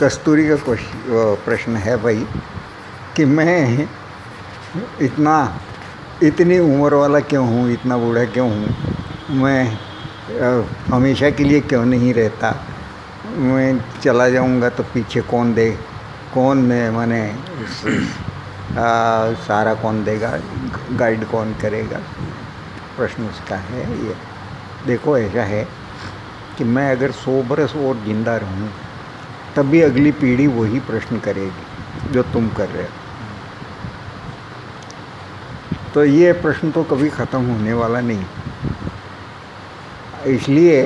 कस्तूरी का प्रश्न है भाई, कि मैं इतना, इतनी उम्र वाला क्यों हूँ, इतना बूढ़ा क्यों हूँ? मैं हमेशा के लिए क्यों नहीं रहता? मैं चला जाऊँगा तो पीछे कौन दे, कौन मैं, माने स- सारा कौन देगा, गाइड कौन करेगा? प्रश्न उसका है ये। देखो ऐसा है कि मैं अगर सौ बरस और ज़िंदा रहूँ तब भी अगली पीढ़ी वही प्रश्न करेगी, जो तुम कर रहे हो। तो ये प्रश्न तो कभी ख़त्म होने वाला नहीं। इसलिए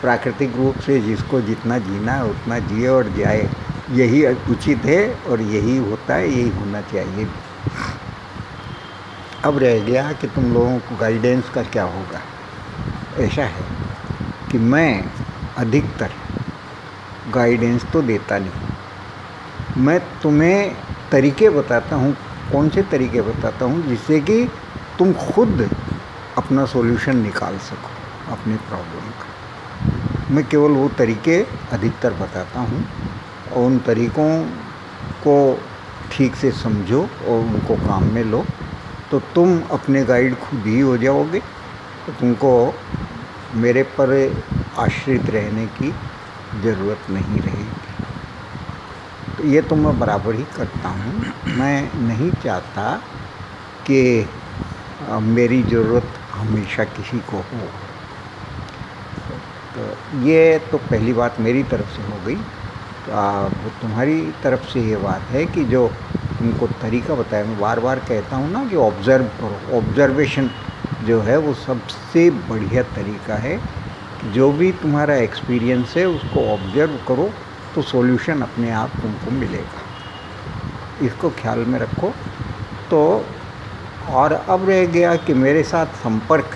प्राकृतिक रूप से जिसको जितना जीना है, उतना जिए और जाए। यही उचित है और यही होता है, यही होना चाहिए। अब रह गया कि तुम लोगों को गाइडेंस का क्या होगा। ऐसा है कि मैं अधिकतर गाइडेंस तो देता नहीं। मैं तुम्हें तरीके बताता हूँ, कौन से तरीके बताता हूँ, जिससे कि तुम खुद अपना सॉल्यूशन निकाल सको अपने प्रॉब्लम का। मैं केवल वो तरीके अधिकतर बताता हूँ और उन तरीकों को ठीक से समझो और उनको काम में लो। तो तुम अपने गाइड खुद ही हो जाओगे। तो तुमको मेरे पर आश्रित रहने की ज़रूरत नहीं रहेगी तो ये तो मैं बराबर ही करता हूँ। मैं नहीं चाहता कि मेरी ज़रूरत हमेशा किसी को हो। तो ये तो पहली बात मेरी तरफ़ से हो गई। तो तुम्हारी तरफ़ से ये बात है कि जो तुमको तरीका बताया, मैं बार बार कहता हूँ ना कि ऑब्ज़र्व करो। ऑब्ज़र्वेशन जो है वो सबसे बढ़िया तरीका है जो भी तुम्हारा एक्सपीरियंस है, उसको ऑब्ज़र्व करो तो सॉल्यूशन अपने आप तुमको मिलेगा। इसको ख्याल में रखो। तो और अब रह गया कि मेरे साथ संपर्क।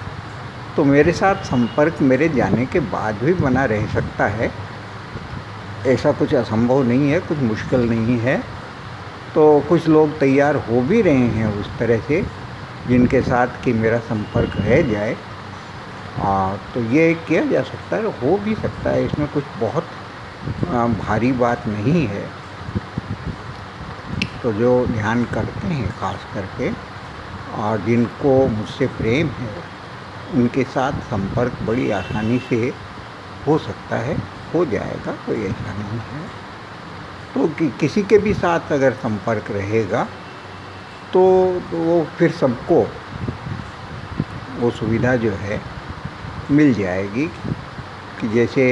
तो मेरे साथ संपर्क मेरे जाने के बाद भी बना रह सकता है। ऐसा कुछ असंभव नहीं है, कुछ मुश्किल नहीं है। तो कुछ लोग तैयार हो भी रहे हैं उस तरह से, जिनके साथ कि मेरा संपर्क रह जाए। आ, तो ये किया जा सकता है हो भी सकता है इसमें कुछ बहुत आ, भारी बात नहीं है। तो जो ध्यान करते हैं खास करके और जिनको मुझसे प्रेम है उनके साथ संपर्क बड़ी आसानी से हो सकता है हो जाएगा कोई ऐसा नहीं है। तो कि, किसी के भी साथ अगर संपर्क रहेगा तो, तो वो फिर सबको वो सुविधा जो है मिल जाएगी कि जैसे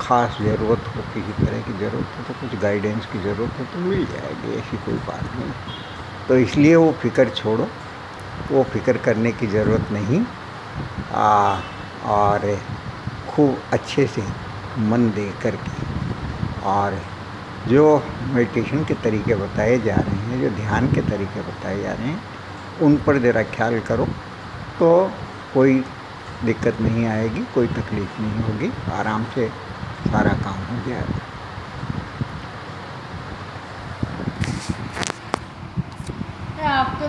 ख़ास ज़रूरत हो किसी तरह की ज़रूरत हो तो कुछ गाइडेंस की ज़रूरत हो तो मिल जाएगी ऐसी कोई बात नहीं। तो इसलिए वो फ़िक्र छोड़ो वो फ़िक्र करने की ज़रूरत नहीं। आ, और खूब अच्छे से मन दे करके और जो मेडिटेशन के तरीके बताए जा रहे हैं जो ध्यान के तरीके बताए जा रहे हैं उन पर ज़रा ख्याल करो। तो कोई दिक्कत नहीं आएगी कोई तकलीफ़ नहीं होगी। आराम से सारा काम हो जाएगा